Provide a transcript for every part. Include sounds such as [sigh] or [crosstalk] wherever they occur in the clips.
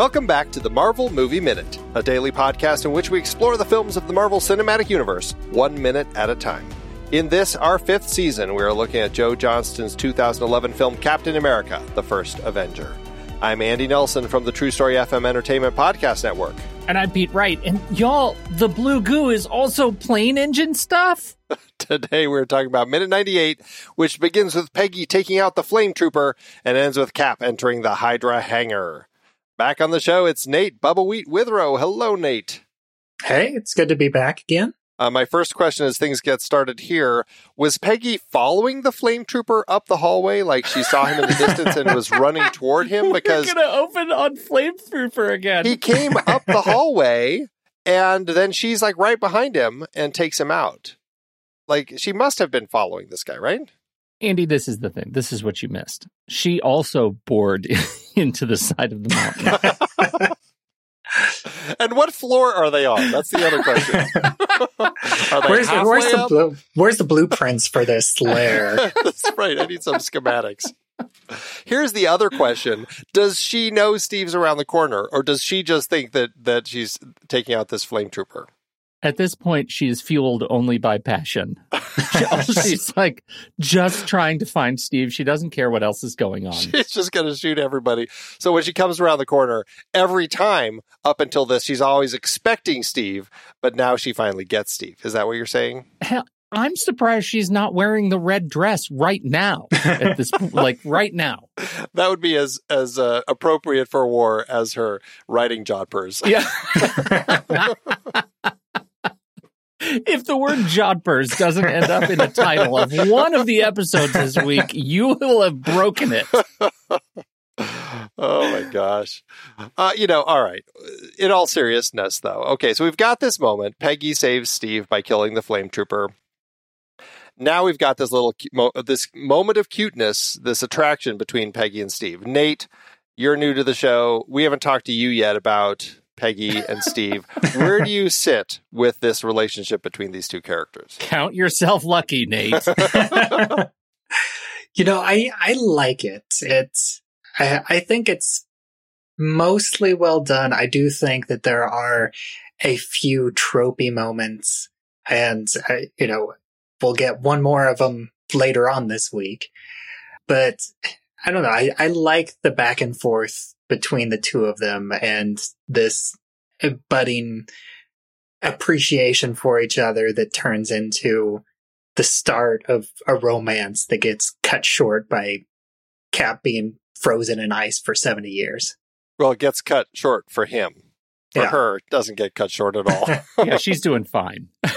Welcome back to the Marvel Movie Minute, a daily podcast in which we explore the films of the Marvel Cinematic Universe one minute at a time. In this, our fifth season, we are looking at Joe Johnston's 2011 film Captain America, The First Avenger. I'm Andy Nelson from the True Story FM Entertainment Podcast Network. And I'm Pete Wright. And y'all, the blue goo is also plane engine stuff? [laughs] Today we're talking about minute 98, which begins with Peggy taking out the flame trooper and ends with Cap entering the Hydra hangar. Back on the show, it's Nate Bubbleweed Withrow. Hello, Nate. Hey, it's good to be back again. Uh, my first question as things get started here was Peggy following the flame trooper up the hallway like she saw him in the distance and was running [laughs] toward him because We're gonna open on flame trooper again. he came up the [laughs] hallway and then she's like right behind him and takes him out. Like she must have been following this guy, right? Andy, this is the thing. This is what you missed. She also bored [laughs] into the side of the mountain. [laughs] And what floor are they on? That's the other question. [laughs] are they Where's the, where's the up? blue, where's the blueprints for this [laughs] lair? That's right. I need some schematics. Here's the other question: Does she know Steve's around the corner, or does she just think that that she's taking out this flame trooper? At this point, she is fueled only by passion. [laughs] [laughs] She's like just trying to find Steve. She doesn't care what else is going on. [laughs] She's just going to shoot everybody. So when she comes around the corner, every time up until this, she's always expecting Steve, but now she finally gets Steve. Is that what you're saying? Hell, I'm surprised she's not wearing the red dress right now. At this, like right now. That would be as as uh, appropriate for war as her writing jodhpurs. Yeah. If the word jodhpurs doesn't end up in the title of one of the episodes this week, you will have broken it. oh my gosh. Uh, you know, all right. In all seriousness, though, okay, so we've got this moment. Peggy saves Steve by killing the flame trooper. Now we've got this little this moment of cuteness, this attraction between Peggy and Steve. Nate, you're new to the show. We haven't talked to you yet about Peggy and [laughs] Steve. Where do you sit with this relationship between these two characters? Count yourself lucky, Nate. [laughs] you know, I I like it. It's I I think it's mostly well done. I do think that there are a few tropey moments, and uh, you know, we'll get one more of them later on this week. But I don't know. I I like the back and forth between the two of them and this budding appreciation for each other that turns into the start of a romance that gets cut short by Cap being frozen in ice for 70 years. Well, it gets cut short for him. For Yeah. her, it doesn't get cut short at all. [laughs] yeah, she's [laughs] doing fine. [laughs]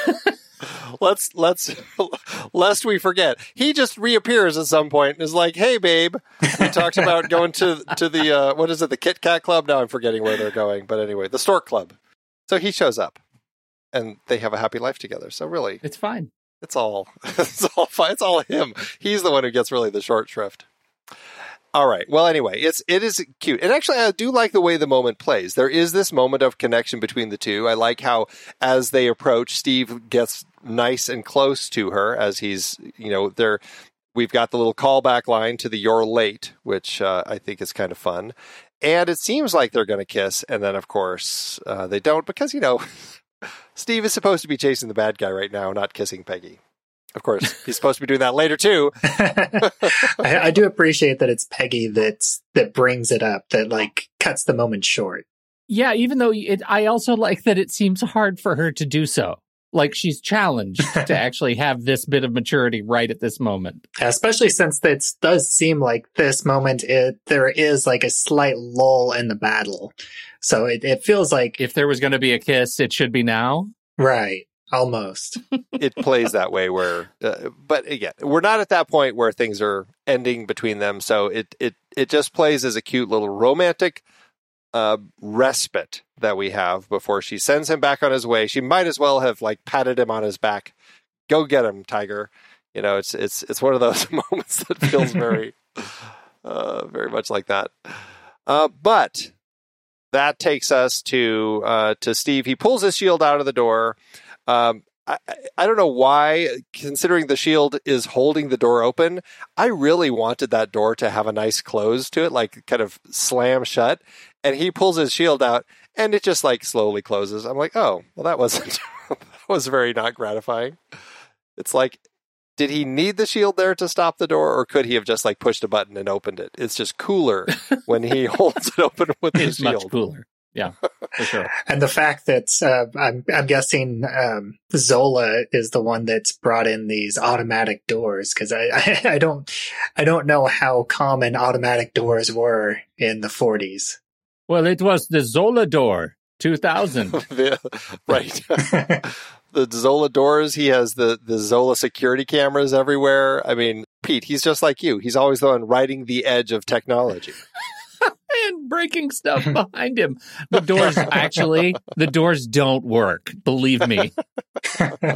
let's let's [laughs] lest we forget. He just reappears at some point and is like hey babe. We talked about going to to the uh what is it the kit kat club? Now i'm forgetting where they're going but anyway the stork club. So he shows up and they have a happy life together. So really It's fine. it's all [laughs] it's all fine. It's all him. He's the one who gets really the short shrift all right. Well anyway it's it is cute. And actually i do like the way the moment plays. There is this moment of connection between the two. I like how as they approach steve gets nice and close to her as he's you know they're we've got the little callback line to the you're late which uh, i think is kind of fun. And it seems like they're going to kiss. And then of course uh, they don't because you know [laughs] steve is supposed to be chasing the bad guy right now not kissing peggy of course he's supposed to be doing that later too [laughs] [laughs] I, I do appreciate that it's Peggy that's, that brings it up, that like cuts the moment short. Yeah, even though it, I also like that it seems hard for her to do so. Like she's challenged [laughs] to actually have this bit of maturity right at this moment. Especially since it does seem like this moment, it, there is like a slight lull in the battle. So it, it feels like, If there was going to be a kiss, it should be now. right, almost. [laughs] it plays that way where uh, but again we're not at that point where things are ending between them so it it it just plays as a cute little romantic uh, respite that we have before she sends him back on his way she might as well have like patted him on his back go get him tiger you know it's it's it's one of those [laughs] moments that feels very [laughs] uh, very much like that uh, but that takes us to uh, to Steve. He pulls his shield out of the door. Um, I, I- don't know why, considering the shield is holding the door open, I really wanted that door to have a nice close to it, like kind of slam shut. and he pulls his shield out, and it just like slowly closes. I'm like, oh, well, that wasn't [laughs] that was very not gratifying. It's like, did he need the shield there to stop the door, or could he have just like pushed a button and opened it? It's just cooler [laughs] when he holds it open with the It's much shield. cooler. Yeah, for sure. And the fact that uh, I'm, I'm guessing um, Zola is the one that's brought in these automatic doors because I, I [laughs] I don't I don't know how common automatic doors were in the 40s. Well, it was the Zola door 2000. [laughs] The- right. [laughs] the Zola doors. He has the the Zola security cameras everywhere. I mean, Pete, he's just like you. He's always the one riding the edge of technology. And breaking stuff [laughs] behind him. The doors actually, the doors don't work. Believe me. [laughs]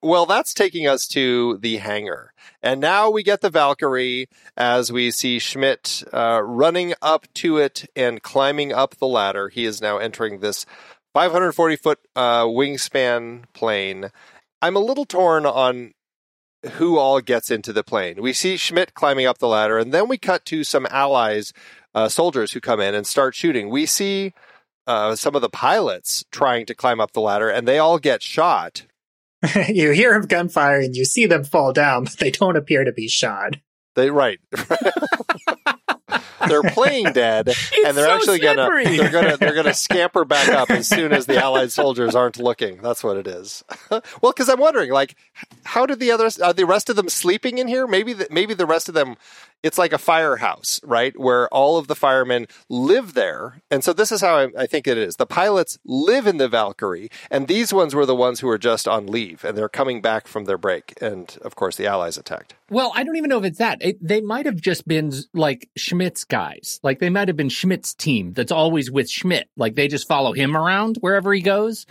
Well, that's taking us to the hangar. And now we get the Valkyrie as we see Schmidt uh, running up to it and climbing up the ladder. He is now entering this 540 foot uh, wingspan plane. I'm a little torn on who all gets into the plane. We see Schmidt climbing up the ladder, and then we cut to some allies, uh, soldiers who come in and start shooting. We see uh, some of the pilots trying to climb up the ladder, and they all get shot. [laughs] you hear of gunfire and you see them fall down, but they don't appear to be shot. They right. [laughs] they're playing dead, [laughs] and they're so actually gonna they're gonna they're gonna scamper back up as soon as the Allied soldiers aren't looking. That's what it is. well, because I'm wondering, like, how did the others? Are the rest of them sleeping in here? Maybe the, maybe the rest of them. It's like a firehouse, right, where all of the firemen live there, and so this is how I, I think it is. The pilots live in the Valkyrie, and these ones were the ones who were just on leave, and they're coming back from their break, and of course the Allies attacked. Well, I don't even know if it's that. It, they might have just been like Schmidt's guys. Like they might have been Schmidt's team that's always with Schmidt. Like they just follow him around wherever he goes.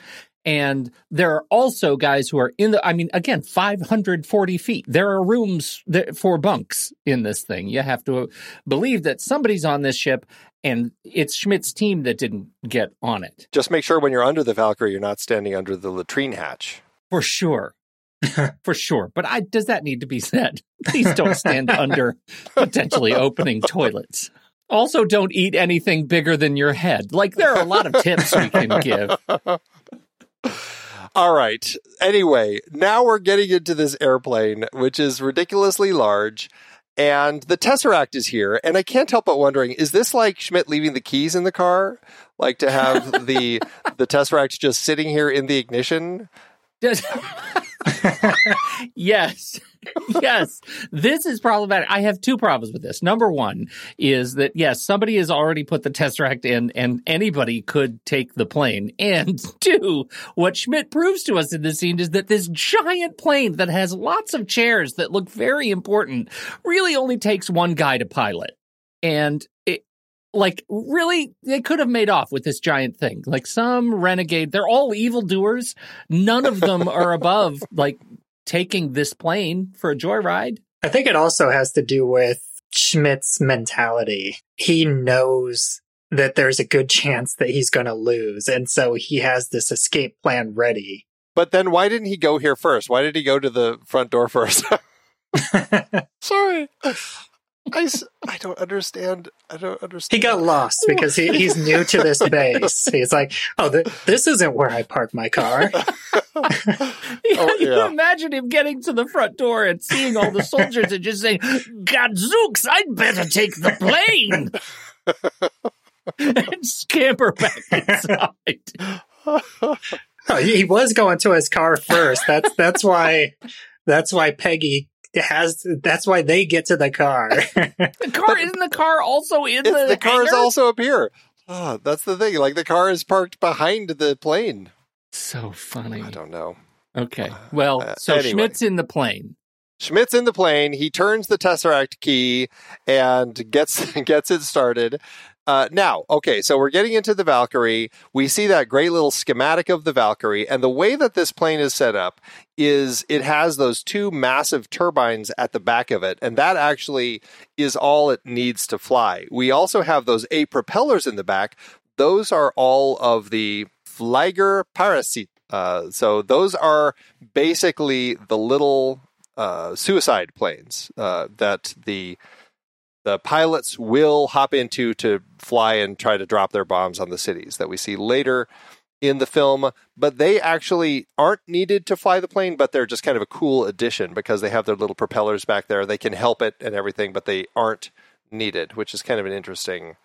And there are also guys who are in the, I mean, again, 540 feet. There are rooms there for bunks in this thing. You have to believe that somebody's on this ship and it's Schmidt's team that didn't get on it. Just make sure when you're under the Valkyrie, you're not standing under the latrine hatch. For sure. [laughs] For sure. But I, does that need to be said? Please don't stand under potentially opening toilets. Also, don't eat anything bigger than your head. Like, there are a lot of tips we can give. [laughs] All right. Anyway, now we're getting into this airplane, which is ridiculously large. And the Tesseract is here. And I can't help but wondering, is this like Schmidt leaving the keys in the car? Like to have the [laughs] the Tesseract just sitting here in the ignition? Does- [laughs] yes. Yes. This is problematic. I have two problems with this. Number one is that, yes, somebody has already put the Tesseract in and anybody could take the plane. And [laughs] two, what Schmidt proves to us in this scene is that this giant plane that has lots of chairs that look very important really only takes one guy to pilot. And it, like really they could have made off with this giant thing like some renegade they're all evildoers none of them are above [laughs] like taking this plane for a joyride I think it also has to do with Schmidt's mentality. He knows that there's a good chance that he's going to lose. And so he has this escape plan ready. But then why didn't he go here first? Why did he go to the front door first? [laughs] [laughs] Sorry. I, s- I don't understand. I don't understand. he got lost because he, he's new to this [laughs] base. He's like, oh, th- this isn't where I park my car. [laughs] [laughs] Oh, you yeah. imagine him getting to the front door and seeing all the soldiers and just saying gadzooks i'd better take the plane and scamper back inside Oh, he he was going to his car first. That's that's why that's why Peggy has that's why they get to the car. [laughs] the car [laughs] isn't the car also in the, the car is also up here. Oh, that's the thing. Like the car is parked behind the plane. so funny I don't know. Okay. Well, Uh, so anyway. Schmidt's in the plane. Schmidt's in the plane. He turns the Tesseract key and gets [laughs] gets it started. Uh, now, okay, so we're getting into the Valkyrie. We see that great little schematic of the Valkyrie, and the way that this plane is set up is it has those two massive turbines at the back of it, and that actually is all it needs to fly. We also have those eight propellers in the back. Those are all of the Flieger Parasite. Uh, so those are basically the little uh, suicide planes uh, that the the pilots will hop into to fly and try to drop their bombs on the cities that we see later in the film, but they actually aren't needed to fly the plane, but they're just kind of a cool addition because they have their little propellers back there. They can help it and everything, but they aren't needed, which is kind of an interesting.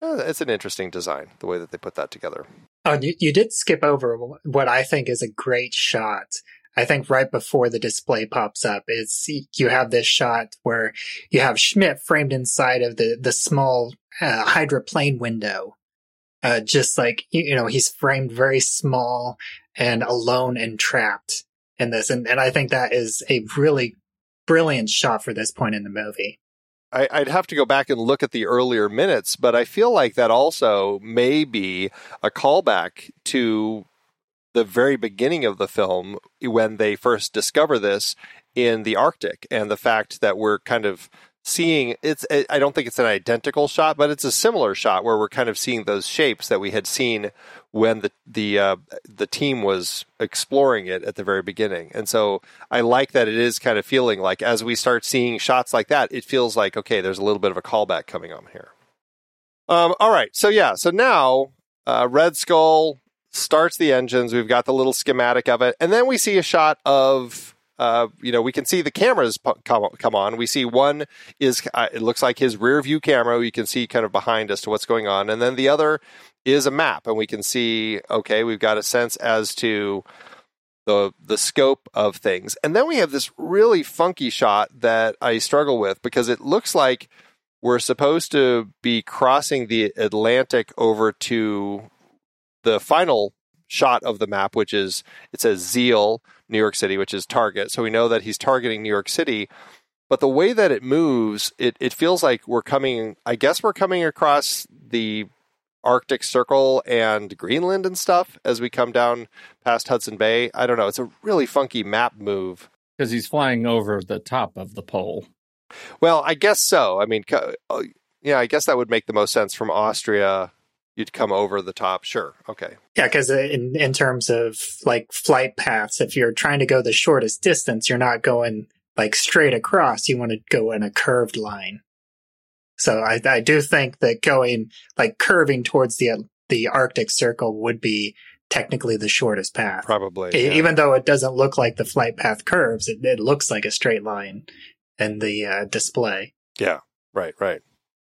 Uh, it's an interesting design the way that they put that together. Oh, you, you did skip over what I think is a great shot. I think right before the display pops up is you have this shot where you have Schmidt framed inside of the the small uh, Hydra plane window, uh, just like you know he's framed very small and alone and trapped in this, and and I think that is a really brilliant shot for this point in the movie. I, would have to go back and look at the earlier minutes, but I feel like that also may be a callback to the very beginning of the film when they first discover this in the Arctic and the fact that we're kind of seeing it's I don't think it's an identical shot, but it's a similar shot where we're kind of seeing those shapes that we had seen when the the uh, the team was exploring it at the very beginning. And so I like that it is kind of feeling like as we start seeing shots like that, it feels like okay, there's a little bit of a callback coming on here. Um, all right, so yeah, so now uh, Red Skull starts the engines. We've got the little schematic of it, and then we see a shot of uh, you know, we can see the cameras come, come on. We see one is, uh, it looks like his rear view camera. You can see kind of behind us to what's going on. And then the other is a map. And we can see, okay, we've got a sense as to the, the scope of things. And then we have this really funky shot that I struggle with because it looks like we're supposed to be crossing the Atlantic over to the final shot of the map, which is it says Ziel, New York City, which is target. So we know that he's targeting New York City. But the way that it moves, it, it feels like we're coming, I guess we're coming across the Arctic Circle and Greenland and stuff as we come down past Hudson Bay. I don't know. It's a really funky map move. Because he's flying over the top of the pole. Well, I guess so. I mean, uh, yeah, I guess that would make the most sense from Austria you'd come over the top. Sure. Okay. Yeah, because in in terms of like flight paths, if you're trying to go the shortest distance, you're not going like straight across. You want to go in a curved line. So I I do think that going like curving towards the the Arctic Circle would be technically the shortest path. Probably. Yeah. Even though it doesn't look like the flight path curves, it, it looks like a straight line in the uh, display. Yeah. Right. Right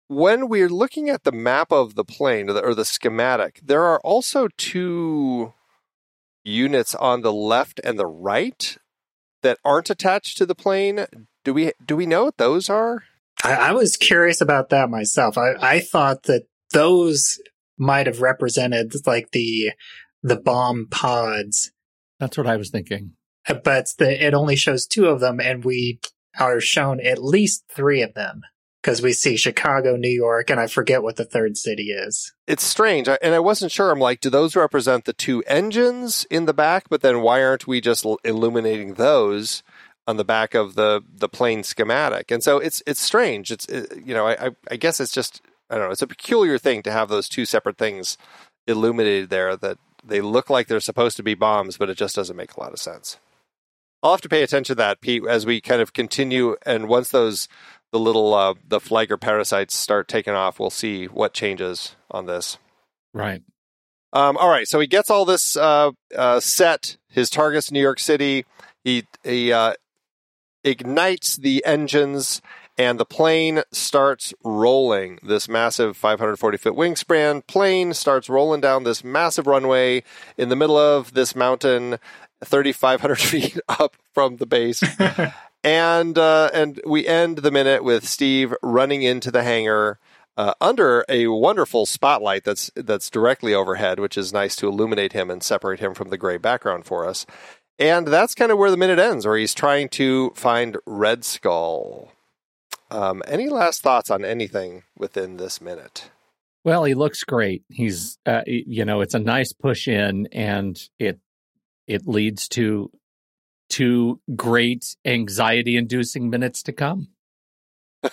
when we're looking at the map of the plane or the, or the, schematic, there are also two units on the left and the right that aren't attached to the plane. Do we do we know what those are? I, I was curious about that myself. I, I thought that those might have represented like the the bomb pods. That's what I was thinking. But the, it only shows two of them, and we are shown at least three of them because we see Chicago, New York, and I forget what the third city is. It's strange, and I wasn't sure. I'm like, do those represent the two engines in the back? But then why aren't we just illuminating those on the back of the the plane schematic? And so it's it's strange. It's it, you know, I I guess it's just I don't know. It's a peculiar thing to have those two separate things illuminated there that they look like they're supposed to be bombs, but it just doesn't make a lot of sense. I'll have to pay attention to that, Pete, as we kind of continue. And once those the little uh, the Flieger parasites start taking off, we'll see what changes on this. Right. Um, all right. So he gets all this uh, uh, set. His target's New York City. He he uh, ignites the engines, and the plane starts rolling. This massive 540 foot wingspan plane starts rolling down this massive runway in the middle of this mountain, 3,500 [laughs] feet up from the base. [laughs] and uh, and we end the minute with Steve running into the hangar uh, under a wonderful spotlight that's that's directly overhead, which is nice to illuminate him and separate him from the gray background for us. And that's kind of where the minute ends, where he's trying to find Red Skull. Um, any last thoughts on anything within this minute? Well, he looks great. He's, uh, you know, it's a nice push in, and it it leads to two great anxiety inducing minutes to come. [laughs]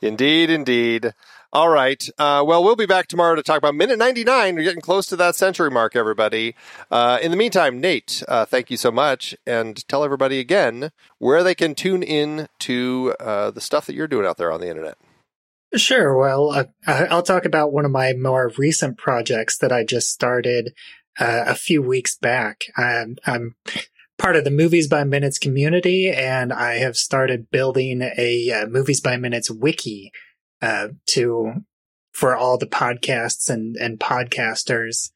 indeed, indeed. All right. Uh, well, we'll be back tomorrow to talk about minute 99. We're getting close to that century mark, everybody. Uh, in the meantime, Nate, uh, thank you so much. And tell everybody again where they can tune in to uh, the stuff that you're doing out there on the internet. Sure. Well, uh, I'll talk about one of my more recent projects that I just started uh, a few weeks back. I'm, I'm part of the Movies by Minutes community, and I have started building a uh, Movies by Minutes wiki uh, to for all the podcasts and and podcasters.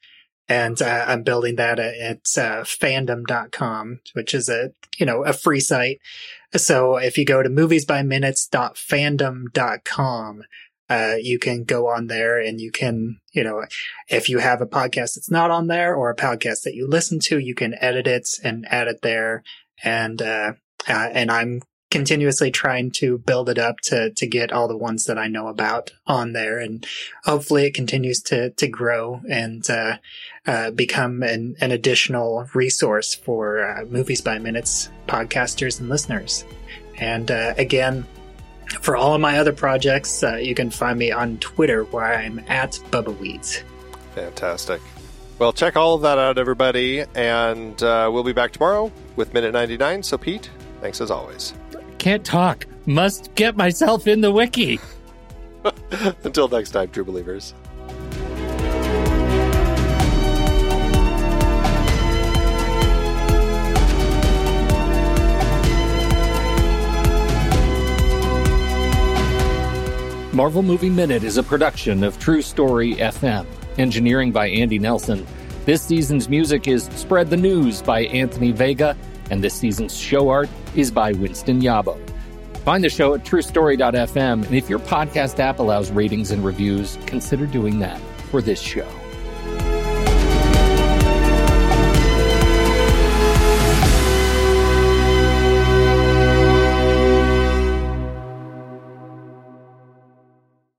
And uh, I'm building that at, at uh, fandom.com, which is a you know a free site. So if you go to moviesbyminutes.fandom.com, uh, you can go on there and you can, you know, if you have a podcast that's not on there or a podcast that you listen to, you can edit it and add it there. And, uh, uh, and I'm continuously trying to build it up to, to get all the ones that I know about on there. And hopefully it continues to, to grow and, uh, uh, become an, an additional resource for, movies by minutes podcasters and listeners. And, again, for all of my other projects, uh, you can find me on Twitter where I'm at Bubba Weeds. Fantastic. Well, check all of that out, everybody, and uh, we'll be back tomorrow with Minute 99. So, Pete, thanks as always. Can't talk. Must get myself in the wiki. [laughs] Until next time, true believers. Marvel Movie Minute is a production of True Story FM. Engineering by Andy Nelson. This season's music is Spread the News by Anthony Vega, and this season's show art is by Winston Yabo. Find the show at truestory.fm, and if your podcast app allows ratings and reviews, consider doing that for this show.